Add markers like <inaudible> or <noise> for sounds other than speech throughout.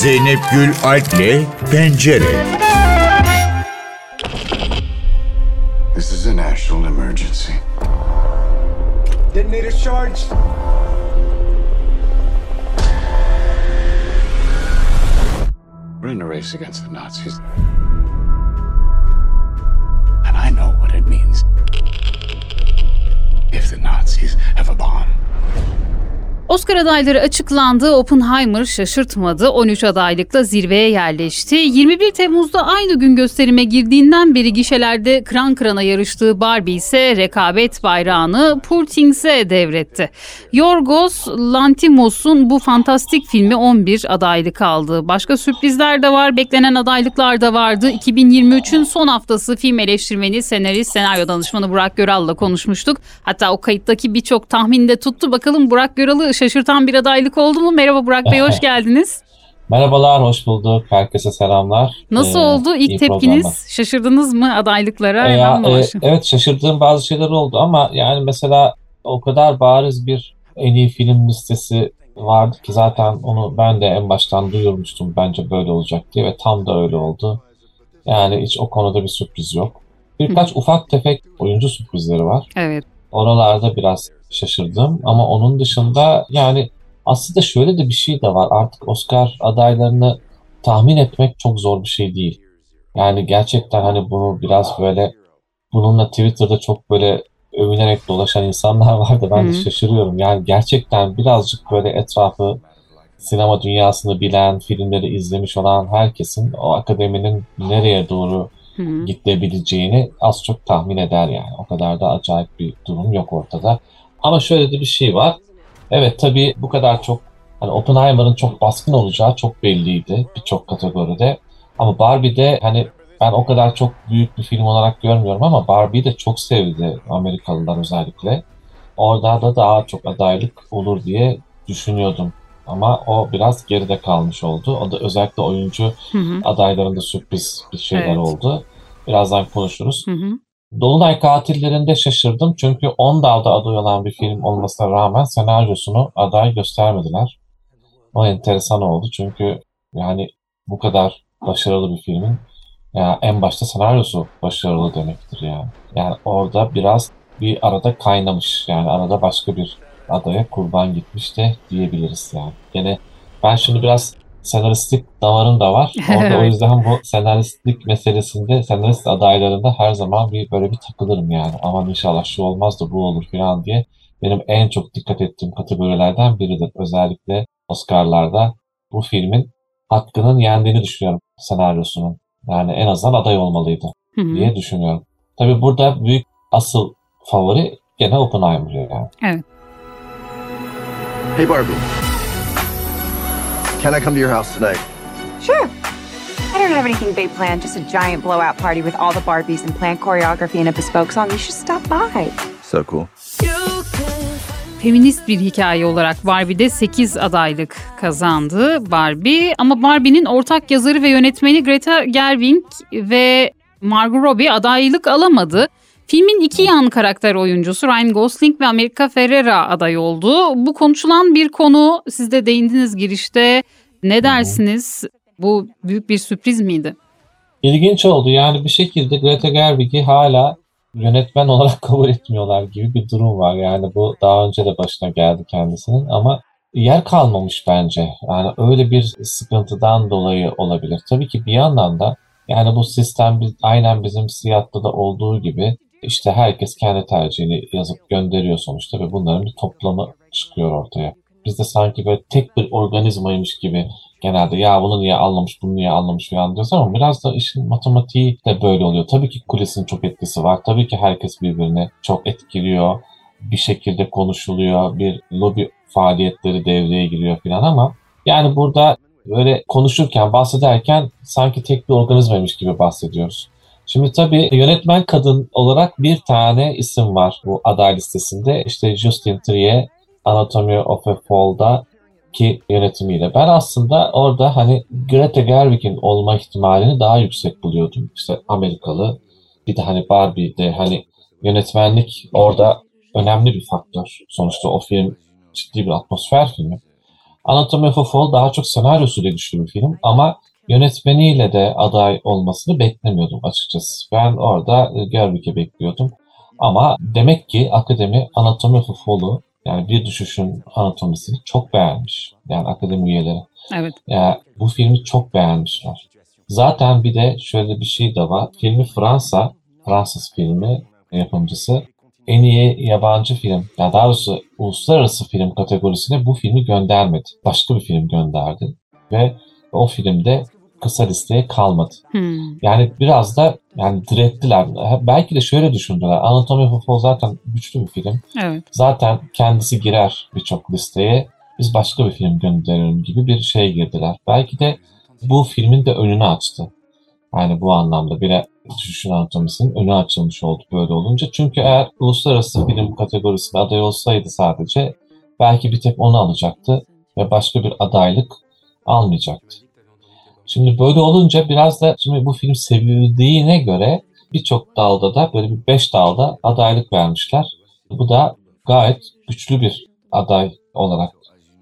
Zeynep Gül Alp'le Pencere. This is a national emergency. Detonator charged. We're in a race against the Nazis. And I know what it means if the Nazis have a bomb. Oscar adayları açıklandı. Oppenheimer şaşırtmadı. 13 adaylıkla zirveye yerleşti. 21 Temmuz'da aynı gün gösterime girdiğinden beri gişelerde kran kırana yarıştığı Barbie ise rekabet bayrağını Poor Things'e devretti. Yorgos Lanthimos'un bu fantastik filmi 11 adaylık aldı. Başka sürprizler de var. Beklenen adaylıklar da vardı. 2023'ün son haftası film eleştirmeni, senarist, senaryo danışmanı Burak Göral'la konuşmuştuk. Hatta o kayıttaki birçok tahminde tuttu. Bakalım Burak Göral'ı şaşırtan bir adaylık oldu mu? Merhaba Burak Bey, hoş <laughs> geldiniz. Merhabalar, hoş bulduk. Herkese selamlar. Nasıl Ee, oldu ilk tepkiniz? programlar. Şaşırdınız mı adaylıklara? Hemen mi e, evet, şaşırdığım bazı şeyler oldu ama yani mesela o kadar bariz bir en iyi film listesi vardı ki zaten onu ben de en baştan duyurmuştum bence böyle olacak diye ve tam da öyle oldu. Yani hiç o konuda bir sürpriz yok. Birkaç ufak tefek oyuncu sürprizleri var. Evet. Oralarda biraz şaşırdım ama onun dışında yani aslında şöyle de bir şey de var. Artık Oscar adaylarını tahmin etmek çok zor bir şey değil. Yani gerçekten hani bunu biraz böyle bununla Twitter'da çok böyle övünerek dolaşan insanlar <laughs> vardı. Ben de şaşırıyorum. Yani gerçekten birazcık böyle etrafı sinema dünyasını bilen, filmleri izlemiş olan herkesin o akademinin nereye doğru gidebileceğini az çok tahmin eder yani. O kadar da acayip bir durum yok ortada. Ama şöyle de bir şey var. Evet tabii bu kadar çok hani Oppenheimer'ın çok baskın olacağı çok belliydi birçok kategoride. Ama Barbie'de hani ben o kadar çok büyük bir film olarak görmüyorum ama Barbie'yi de çok sevdi Amerikalılar özellikle. Orada da daha çok adaylık olur diye düşünüyordum. Ama o biraz geride kalmış oldu. O da özellikle oyuncu Hı hı. adaylarında sürpriz bir şeyler Evet. oldu. Birazdan konuşuruz. Hı hı. Dolunay Katillerinde şaşırdım çünkü 10 dalda aday olan bir film olmasına rağmen senaryosunu aday göstermediler. O enteresan oldu çünkü yani bu kadar başarılı bir filmin ya en başta senaryosu başarılı demektir yani. Yani orada biraz bir arada kaynamış yani arada başka bir adaya kurban gitmiş de diyebiliriz yani. Gene ben şimdi biraz senaristlik damarım da var. <laughs> Orada o yüzden bu senaristlik meselesinde senarist adaylarında her zaman bir böyle bir takılırım yani. Aman inşallah şu olmaz da bu olur falan diye. Benim en çok dikkat ettiğim kategorilerden biridir. Özellikle Oscar'larda bu filmin hakkının yendiğini düşünüyorum senaryosunun. Yani en azından aday olmalıydı Hı hı. diye düşünüyorum. Tabii burada büyük asıl favori gene Oppenheimer yani. Evet. Hey, Barbie. Can I come to your house tonight? Sure. I don't have anything big planned, just a giant blowout party with all the Barbies and planned choreography and a bespoke song. You should stop by. So cool. Feminist bir hikaye olarak Barbie'de 8 adaylık kazandı Barbie. Ama Barbie'nin ortak yazarı ve yönetmeni Greta Gerwig ve Margot Robbie adaylık alamadı. Filmin iki yan karakter oyuncusu Ryan Gosling ve America Ferrera aday oldu. Bu konuşulan bir konu. Siz de değindiniz girişte. Ne dersiniz? Bu büyük bir sürpriz miydi? İlginç oldu. Yani bir şekilde Greta Gerwig'i hala yönetmen <laughs> olarak kabul etmiyorlar gibi bir durum var. Yani bu daha önce de başına geldi kendisinin ama yer kalmamış bence. Yani öyle bir sıkıntıdan dolayı olabilir. Tabii ki bir yandan da yani bu sistem biz- aynen bizim siyatta da olduğu gibi işte herkes kendi tercihini yazıp gönderiyor sonuçta ve bunların bir toplamı çıkıyor ortaya. Biz de sanki böyle tek bir organizmaymış gibi genelde ya bunu niye anlamış bunu niye anlamış falan diyoruz ama biraz da işin matematiği de böyle oluyor. Tabii ki kulisin çok etkisi var. Tabii ki herkes birbirini çok etkiliyor. Bir şekilde konuşuluyor. Bir lobi faaliyetleri devreye giriyor falan ama yani burada böyle konuşurken, bahsederken sanki tek bir organizmaymış gibi bahsediyoruz. Şimdi tabii yönetmen kadın olarak bir tane isim var bu aday listesinde. İşte Justin Trier, Anatomy of a Fall'da ki yönetimiyle. Ben aslında orada hani Greta Gerwig'in olma ihtimalini daha yüksek buluyordum. İşte Amerikalı. Bir de hani Barbie'de hani yönetmenlik orada önemli bir faktör. Sonuçta o film ciddi bir atmosfer filmi. Anatomy of a Fall daha çok senaryosuyla güçlü bir film ama yönetmeniyle de aday olmasını beklemiyordum açıkçası. Ben orada e, Gerwig'i bekliyordum. Ama demek ki akademi Anatomy of a Fall'u yani bir düşüşün anatomisini çok beğenmiş. Yani akademi üyeleri. Evet. Yani bu filmi çok beğenmişler. Zaten bir de şöyle bir şey de var. Filmi Fransa, Fransız filmi yapımcısı en iyi yabancı film, ya daha doğrusu uluslararası film kategorisine bu filmi göndermedi. Başka bir film gönderdi. Ve o filmde kısa listeye kalmadı. Hmm. Yani biraz da yani direttiler. Belki de şöyle düşündüler. Anatomy of a Fall zaten güçlü bir film. Evet. Zaten kendisi girer birçok listeye. Biz başka bir film gönderelim gibi bir şeye girdiler. Belki de bu filmin de önünü açtı. Yani bu anlamda bile Düşüşün Anatomisinin önü açılmış oldu böyle olunca. Çünkü eğer uluslararası film kategorisinde aday olsaydı sadece belki bir tek onu alacaktı ve başka bir adaylık almayacaktı. Şimdi böyle olunca biraz da şimdi bu film sevildiğine göre birçok dalda da böyle bir beş dalda adaylık vermişler. Bu da gayet güçlü bir aday olarak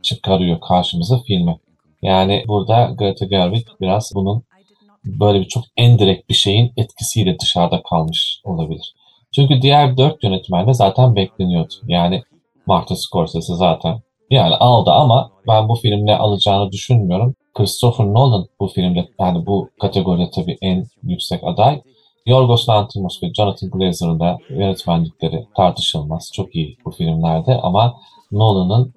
çıkarıyor karşımıza filmi. Yani burada Greta Gerwig biraz bunun böyle bir çok en direkt bir şeyin etkisiyle dışarıda kalmış olabilir. Çünkü diğer dört yönetmen de zaten bekleniyordu. Yani Martin Scorsese zaten yani aldı ama ben bu filmle alacağını düşünmüyorum. Christopher Nolan bu filmde yani bu kategoride tabii en yüksek aday. Yorgos Lanthimos ve Jonathan Glazer'ın da yönetmenlikleri tartışılmaz. Çok iyi bu filmlerde ama Nolan'ın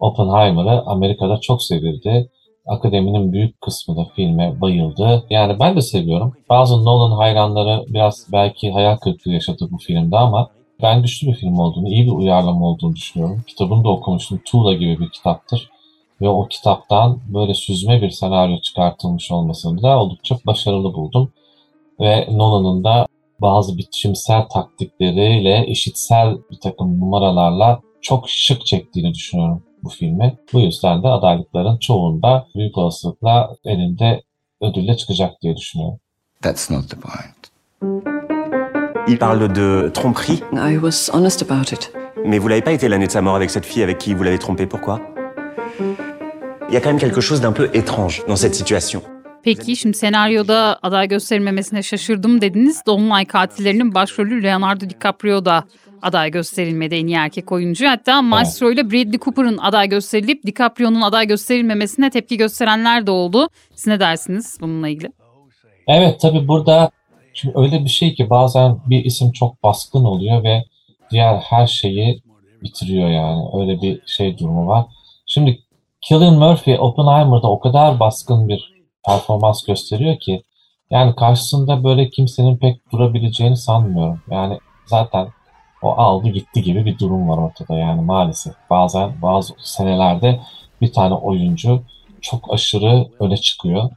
Oppenheimer'ı Amerika'da çok sevildi. Akademinin büyük kısmı da filme bayıldı. Yani ben de seviyorum. Bazı Nolan hayranları biraz belki hayal kırıklığı yaşadı bu filmde ama ben güçlü bir film olduğunu, iyi bir uyarlama olduğunu düşünüyorum. Kitabını da okumuştum. Tuğla gibi bir kitaptır. Ve o kitaptan böyle süzme bir senaryo çıkartılmış olmasını da oldukça başarılı buldum. Ve Nolan'ın da bazı biçimsel taktikleriyle, eşitsel bir takım numaralarla çok şık çektiğini düşünüyorum bu filmi. Bu yüzden de adaylıkların çoğunda büyük olasılıkla elinde ödülle çıkacak diye düşünüyorum. That's not the point. Il parle de tromperie, I was honest about it. mais vous l'avez pas été l'année de sa mort avec cette fille avec qui vous l'avez trompé. Pourquoi Il y a quand même quelque chose d'un peu étrange dans cette situation. Peki şimdi senaryoda aday gösterilmemesine şaşırdım dediniz. Dolunay katillerinin başrolü Leonardo DiCaprio da aday gösterilmedi en iyi erkek oyuncu. Hatta Maestro ile Bradley Cooper'ın aday gösterilip DiCaprio'nun aday gösterilmemesine tepki gösterenler de oldu. Siz ne dersiniz bununla ilgili? Evet tabi burada şimdi öyle bir şey ki bazen bir isim çok baskın oluyor ve diğer her şeyi bitiriyor yani. Öyle bir şey durumu var. Şimdi Cillian Murphy Oppenheimer'da o kadar baskın bir performans gösteriyor ki yani karşısında böyle kimsenin pek durabileceğini sanmıyorum. Yani zaten o aldı gitti gibi bir durum var ortada yani maalesef. Bazen bazı senelerde bir tane oyuncu çok aşırı öne çıkıyor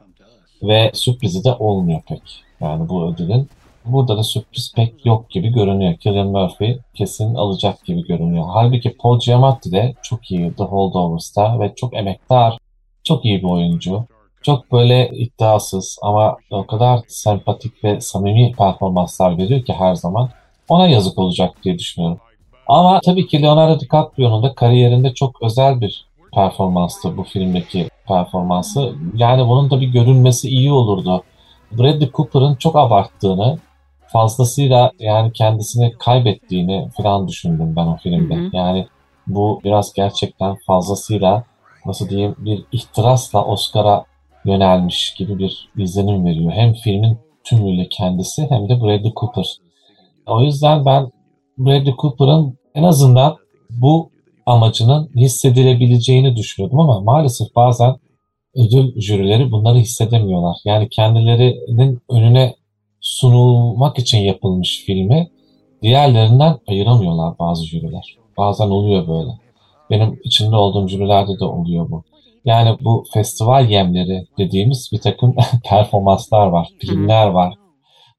ve sürprizi de olmuyor pek. Yani bu ödülün. Burada da sürpriz pek yok gibi görünüyor. Cillian Murphy kesin alacak gibi görünüyor. Halbuki Paul Giamatti de çok iyi The Holdovers'ta ve çok emektar, çok iyi bir oyuncu. Çok böyle iddiasız ama o kadar sempatik ve samimi performanslar veriyor ki her zaman. Ona yazık olacak diye düşünüyorum. Ama tabii ki Leonardo DiCaprio'nun da kariyerinde çok özel bir performanstı bu filmdeki performansı. Yani bunun da bir görünmesi iyi olurdu. Bradley Cooper'ın çok abarttığını, fazlasıyla yani kendisini kaybettiğini falan düşündüm ben o filmde. Hı hı. Yani bu biraz gerçekten fazlasıyla nasıl diyeyim bir ihtirasla Oscar'a yönelmiş gibi bir izlenim veriyor. Hem filmin tümüyle kendisi hem de Bradley Cooper. O yüzden ben Bradley Cooper'ın en azından bu amacının hissedilebileceğini düşünüyordum ama maalesef bazen ödül jürileri bunları hissedemiyorlar. Yani kendilerinin önüne sunulmak için yapılmış filmi diğerlerinden ayıramıyorlar bazı jüriler. Bazen oluyor böyle. Benim içinde olduğum jürilerde de oluyor bu. Yani bu festival yemleri dediğimiz bir takım <laughs> performanslar var, filmler var.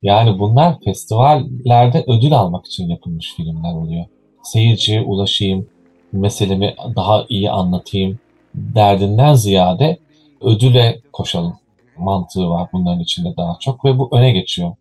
Yani bunlar festivallerde ödül almak için yapılmış filmler oluyor. Seyirciye ulaşayım, meselemi daha iyi anlatayım derdinden ziyade ödüle koşalım mantığı var bunların içinde daha çok ve bu öne geçiyor.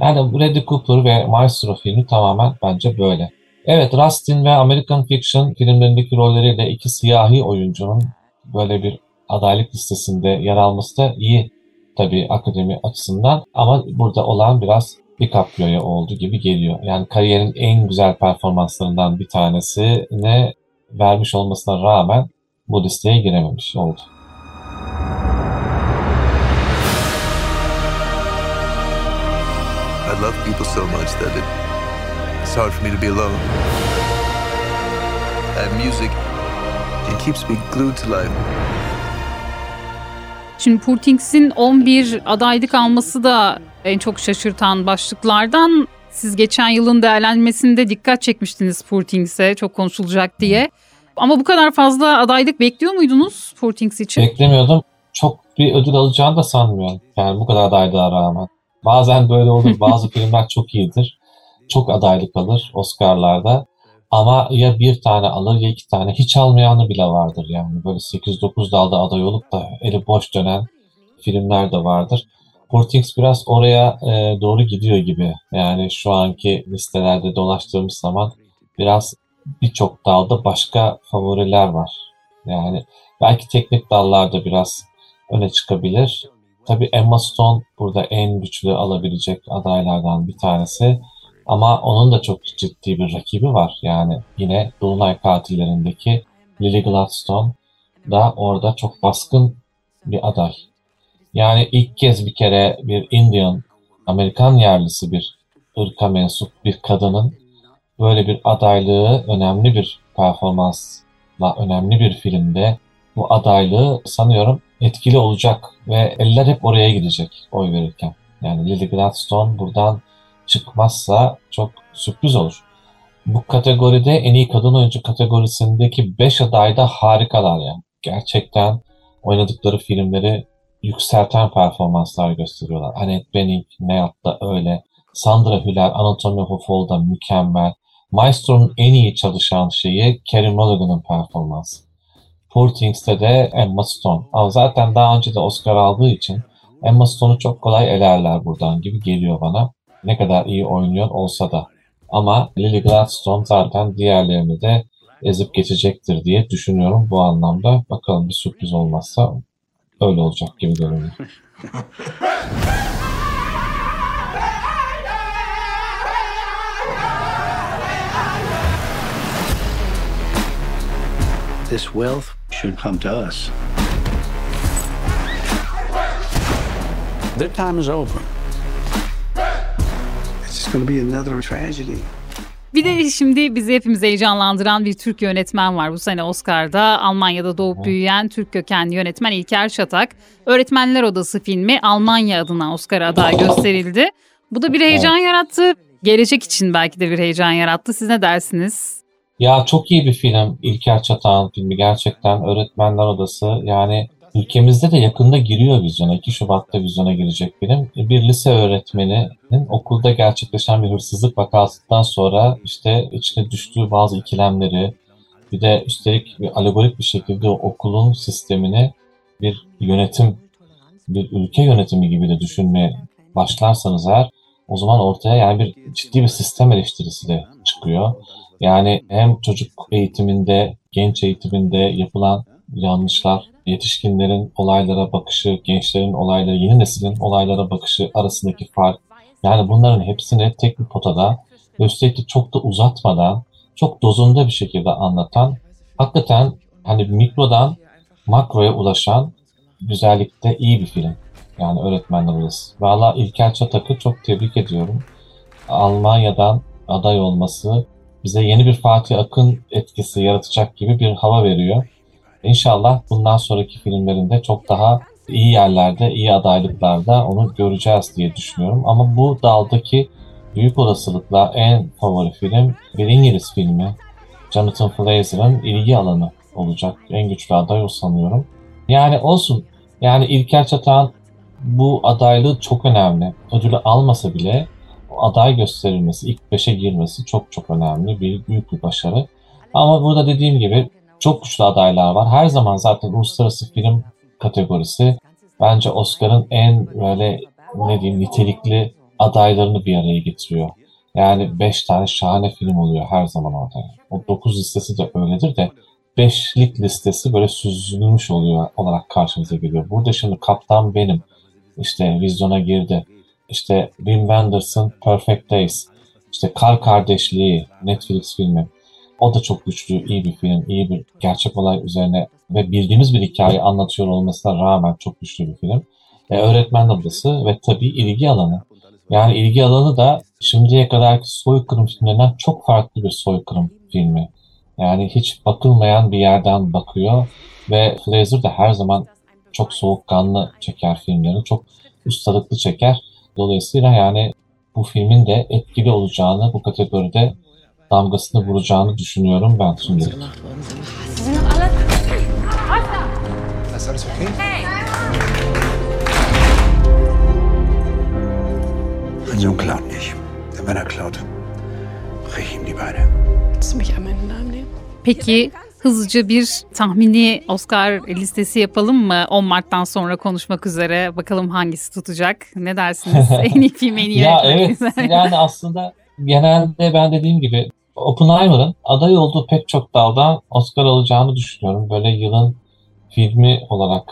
Yani Bradley Cooper ve Maestro filmi tamamen bence böyle. Evet Rustin ve American Fiction filmlerindeki rolleriyle iki siyahi oyuncunun böyle bir adaylık listesinde yer alması da iyi tabii akademi açısından ama burada olan biraz DiCaprio'ya oldu gibi geliyor. Yani kariyerin en güzel performanslarından bir tanesine vermiş olmasına rağmen bu listeye girememiş oldu. Love people so much that it, it's hard for me to be alone. And music, it keeps me glued to life. Şimdi Poor Things'in 11 adaylık alması da en çok şaşırtan başlıklardan. Siz geçen yılın değerlenmesinde dikkat çekmiştiniz Poor Things'e çok konuşulacak diye. Ama bu kadar fazla adaylık bekliyor muydunuz Poor Things için? Beklemiyordum. Çok bir ödül alacağını da sanmıyorum. Yani bu kadar adaylığa rağmen. Bazen böyle olur. <laughs> Bazı filmler çok iyidir. Çok adaylık alır Oscar'larda. Ama ya bir tane alır ya iki tane. Hiç almayanı bile vardır yani. Böyle 8-9 dalda aday olup da eli boş dönen filmler de vardır. Poor Things biraz oraya e, doğru gidiyor gibi. Yani şu anki listelerde dolaştığımız zaman biraz birçok dalda başka favoriler var. Yani belki teknik dallarda biraz öne çıkabilir. Tabii Emma Stone burada en güçlü alabilecek adaylardan bir tanesi. Ama onun da çok ciddi bir rakibi var. Yani yine Dolunay katillerindeki Lily Gladstone da orada çok baskın bir aday. Yani ilk kez bir kere bir Indian, Amerikan yerlisi bir ırka mensup bir kadının böyle bir adaylığı önemli bir performansla önemli bir filmde bu adaylığı sanıyorum etkili olacak ve eller hep oraya gidecek oy verirken. Yani Lily Gladstone buradan çıkmazsa çok sürpriz olur. Bu kategoride en iyi kadın oyuncu kategorisindeki 5 aday da harikalar yani. Gerçekten oynadıkları filmleri yükselten performanslar gösteriyorlar. Annette Bening, Neyat da öyle. Sandra Hüller, Anatomy of a Fall'da mükemmel. Maestro'nun en iyi çalışan şeyi Carey Mulligan'ın performansı. Poor Things'te de Emma Stone. Ama zaten daha önce de Oscar aldığı için Emma Stone'u çok kolay elerler buradan gibi geliyor bana. Ne kadar iyi oynuyor olsa da. Ama Lily Gladstone zaten diğerlerini de ezip geçecektir diye düşünüyorum bu anlamda. Bakalım bir sürpriz olmazsa öyle olacak gibi görünüyor. <laughs> This wealth should come to us. Their time is over. It's just going to be another tragedy. Bir de şimdi bizi hepimiz heyecanlandıran bir Türk yönetmen var bu sene Oscar'da. Almanya'da doğup büyüyen Türk kökenli yönetmen İlker Şatak. Öğretmenler Odası filmi Almanya adına Oscar aday gösterildi. Bu da bir heyecan yarattı. Gelecek için belki de bir heyecan yarattı. Siz ne dersiniz? Ya çok iyi bir film İlker Çatağan filmi gerçekten Öğretmenler Odası yani ülkemizde de yakında giriyor vizyona 2 Şubat'ta vizyona girecek film. Bir lise öğretmeninin okulda gerçekleşen bir hırsızlık vakasından sonra işte içine düştüğü bazı ikilemleri bir de üstelik bir alegorik bir şekilde okulun sistemini bir yönetim bir ülke yönetimi gibi de düşünmeye başlarsanız eğer o zaman ortaya yani bir ciddi bir sistem eleştirisi de çıkıyor. Yani hem çocuk eğitiminde, genç eğitiminde yapılan yanlışlar, yetişkinlerin olaylara bakışı, gençlerin olaylara, yeni neslin olaylara bakışı arasındaki fark. Yani bunların hepsini tek bir potada üstelik çok da uzatmadan, çok dozunda bir şekilde anlatan, hakikaten hani mikrodan makroya ulaşan güzellikte iyi bir film. Yani öğretmenler odası. Valla İlker Çatak'ı çok tebrik ediyorum. Almanya'dan aday olması bize yeni bir Fatih Akın etkisi yaratacak gibi bir hava veriyor. İnşallah bundan sonraki filmlerinde çok daha iyi yerlerde, iyi adaylıklarda onu göreceğiz diye düşünüyorum. Ama bu daldaki büyük olasılıkla en favori film bir İngiliz filmi. Jonathan Frazer'ın ilgi alanı olacak. En güçlü aday o sanıyorum. Yani olsun. Yani İlker Çatan bu adaylığı çok önemli. Ödülü almasa bile aday gösterilmesi, ilk beşe girmesi çok çok önemli. Bir büyük bir başarı. Ama burada dediğim gibi çok güçlü adaylar var. Her zaman zaten uluslararası film kategorisi bence Oscar'ın en böyle ne diyeyim nitelikli adaylarını bir araya getiriyor. Yani 5 tane şahane film oluyor her zaman orada. O 9 listesi de öyledir de beşlik listesi böyle süzülmüş oluyor olarak karşımıza geliyor. Burada şimdi Kaptan Benim işte vizyona girdi. İşte Wim Wenders'ın Perfect Days, işte Kar Kardeşliği Netflix filmi. O da çok güçlü, iyi bir film, iyi bir gerçek olay üzerine ve bildiğimiz bir hikaye anlatıyor olmasına rağmen çok güçlü bir film. E, öğretmen ablası ve tabii ilgi alanı. Yani ilgi alanı da şimdiye kadarki soykırım filmlerinden çok farklı bir soykırım filmi. Yani hiç bakılmayan bir yerden bakıyor ve Fraser de her zaman çok soğukkanlı çeker filmlerini, çok ustalıklı çeker. Dolayısıyla yani bu filmin de etkili olacağını, bu kategoride damgasını vuracağını düşünüyorum ben şimdi. Mein Sohn klaut nicht. Denn wenn er klaut, brech ihm die Beine. Willst du mich in den Arm nehmen? Peki hızlıca bir tahmini Oscar listesi yapalım mı? 10 Mart'tan sonra konuşmak üzere. Bakalım hangisi tutacak. Ne dersiniz? <laughs> en iyi film, en iyi ya evet <laughs> yani aslında genelde ben dediğim gibi Oppenheimer'ın aday olduğu pek çok daldan Oscar alacağını düşünüyorum. Böyle yılın filmi olarak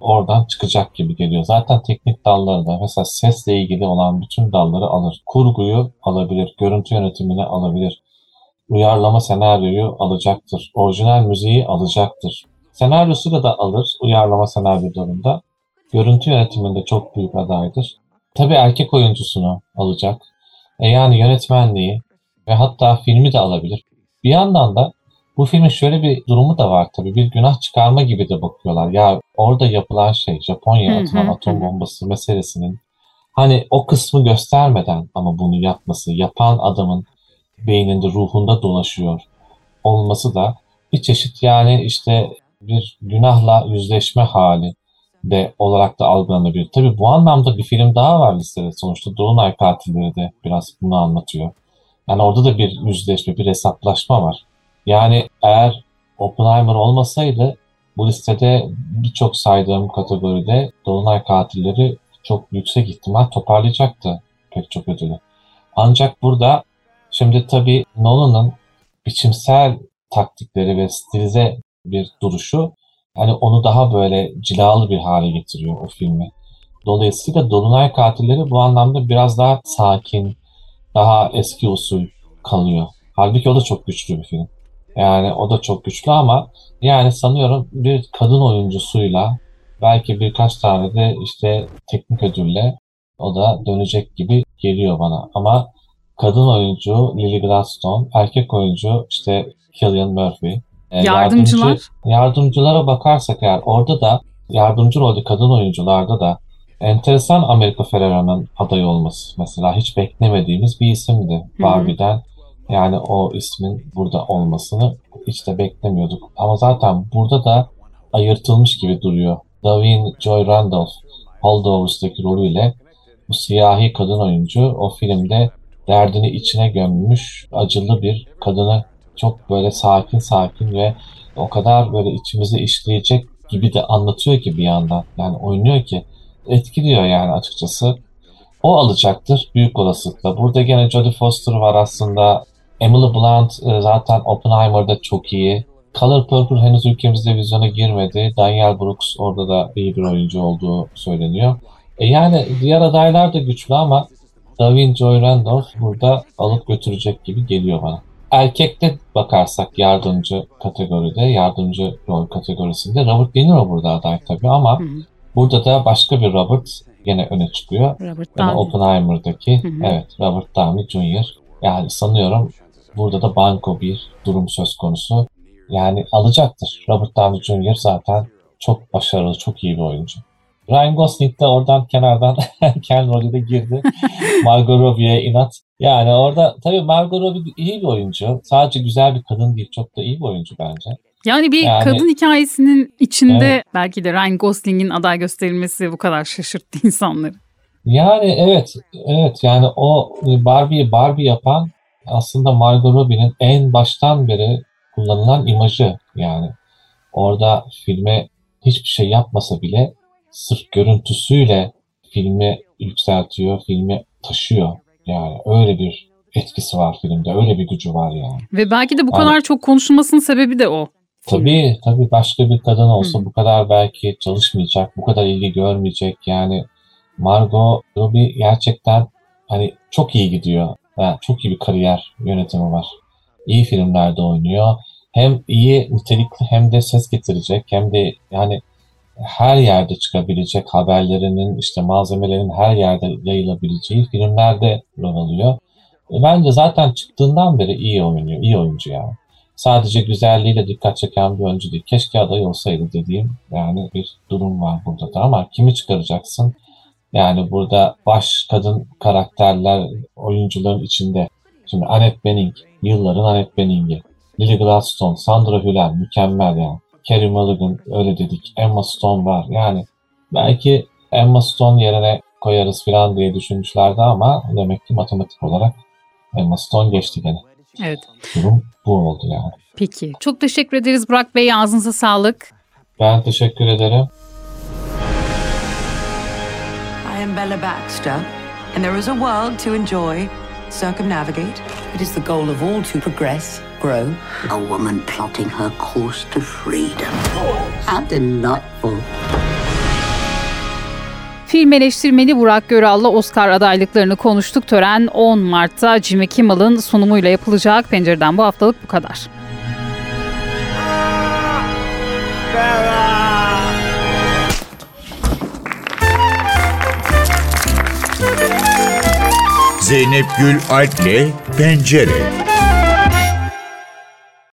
oradan çıkacak gibi geliyor. Zaten teknik dalları da mesela sesle ilgili olan bütün dalları alır. Kurguyu alabilir, görüntü yönetimini alabilir. Uyarlama senaryoyu alacaktır. Orijinal müziği alacaktır. Senaryosu da alır uyarlama senaryolarında. Görüntü yönetiminde çok büyük adaydır. Tabii erkek oyuncusunu alacak. E yani yönetmenliği ve hatta filmi de alabilir. Bir yandan da bu filmin şöyle bir durumu da var tabii. Bir günah çıkarma gibi de bakıyorlar. Ya orada yapılan şey Japonya Hı hı, atılan atom bombası meselesinin hani o kısmı göstermeden ama bunu yapması, yapan adamın beyninde, ruhunda dolaşıyor olması da bir çeşit yani işte bir günahla yüzleşme hali de olarak da algılanabilir. Tabii bu anlamda bir film daha var listede. Sonuçta Dolunay Katilleri de biraz bunu anlatıyor. Yani orada da bir yüzleşme, bir hesaplaşma var. Yani eğer Oppenheimer olmasaydı bu listede birçok saydığım kategoride Dolunay Katilleri çok yüksek ihtimal toparlayacaktı pek çok ödülü. Ancak burada şimdi tabii Nolan'ın biçimsel taktikleri ve stilize bir duruşu hani onu daha böyle cilalı bir hale getiriyor o filmi. Dolayısıyla Dolunay Katilleri bu anlamda biraz daha sakin, daha eski usul kalıyor. Halbuki o da çok güçlü bir film. Yani o da çok güçlü ama yani sanıyorum bir kadın oyuncusuyla belki birkaç tane de işte teknik ödülle o da dönecek gibi geliyor bana. Ama kadın oyuncu Lily Gladstone, erkek oyuncu işte Cillian Murphy. E, Yardımcılar? yardımcı- yardımcılara bakarsak eğer orada da yardımcı rolde kadın oyuncularda da enteresan America Ferrera'nın aday olması mesela hiç beklemediğimiz bir isimdi. Barbie'den. Yani o ismin burada olmasını hiç de beklemiyorduk. Ama zaten burada da ayırtılmış gibi duruyor. Davin Joy Randolph Holdovers'daki rolüyle bu siyahi kadın oyuncu o filmde derdini içine gömmüş acılı bir kadını çok böyle sakin sakin ve o kadar böyle içimizi işleyecek gibi de anlatıyor ki bir yandan. Yani oynuyor ki etkiliyor yani açıkçası. O alacaktır büyük olasılıkla. Burada gene Jodie Foster var aslında. Emily Blunt e, zaten Oppenheimer'da çok iyi. Color Purple henüz ülkemizde vizyona girmedi. Daniel Brooks orada da iyi bir oyuncu olduğu söyleniyor. E yani diğer adaylar da güçlü ama Davin Joy Randolph burada alıp götürecek gibi geliyor bana. Erkekte bakarsak yardımcı kategoride, yardımcı rol kategorisinde Robert De Niro burada aday tabii ama Hı hı. burada da başka bir Robert gene öne çıkıyor. Robert Yani Downey. Oppenheimer'daki Hı hı. evet Robert Downey Jr. Yani sanıyorum burada da banko bir durum söz konusu. Yani alacaktır. Robert Downey Jr. zaten çok başarılı, çok iyi bir oyuncu. Ryan Gosling de oradan kenardan <laughs> Ken rolü de girdi. <laughs> Margot Robbie'ye inat. Yani orada tabii Margot Robbie iyi bir oyuncu. Sadece güzel bir kadın değil, çok da iyi bir oyuncu bence. Yani bir Yani- kadın hikayesinin içinde Evet. belki de Ryan Gosling'in aday gösterilmesi bu kadar şaşırttı <laughs> insanları. Yani evet, evet yani o Barbie'yi Barbie yapan aslında Margot Robbie'nin en baştan beri kullanılan imajı yani. Orada filme hiçbir şey yapmasa bile sırf görüntüsüyle filmi yükseltiyor, filmi taşıyor. Yani öyle bir etkisi var filmde, öyle bir gücü var yani. Ve belki de bu Aynen. kadar çok konuşulmasının sebebi de o. Tabii tabii başka bir kadın olsa bu kadar belki çalışmayacak, bu kadar ilgi görmeyecek. Yani Margot Robbie gerçekten hani çok iyi gidiyor. Yani çok iyi bir kariyer yönetimi var. İyi filmlerde oynuyor. Hem iyi nitelikli hem de ses getirecek hem de yani her yerde çıkabilecek haberlerinin işte malzemelerin her yerde yayılabileceği filmlerde rol alıyor. E, Bence zaten çıktığından beri iyi oynuyor, iyi oyuncu yani. Sadece güzelliğiyle dikkat çeken bir oyuncu değil. Keşke aday olsaydı dediğim yani bir durum var burada da ama kimi çıkaracaksın? Yani burada baş kadın karakterler oyuncuların içinde. Şimdi Annette Bening, yılların Annette Bening'i. Lily Gladstone, Sandra Hüller mükemmel yani. Carey Mulligan öyle dedik. Emma Stone var. Yani belki Emma Stone yerine koyarız falan diye düşünmüşlerdi ama demek ki matematik olarak Emma Stone geçti gene. Evet. Durum bu oldu yani. Peki. Çok teşekkür ederiz Burak Bey. Ağzınıza sağlık. Ben teşekkür ederim. I am Bella Baxter, and there is a world to enjoy, circumnavigate. It is the goal of all to progress, grow. A woman plotting her course to freedom. How delightful. Film eleştirmeni Burak Göral'la Oscar adaylıklarını konuştuk. Tören 10 Mart'ta Jimmy Kimmel'ın sunumuyla yapılacak. Pencereden bu haftalık bu kadar. Zeynep Gül Alp'le Pencere.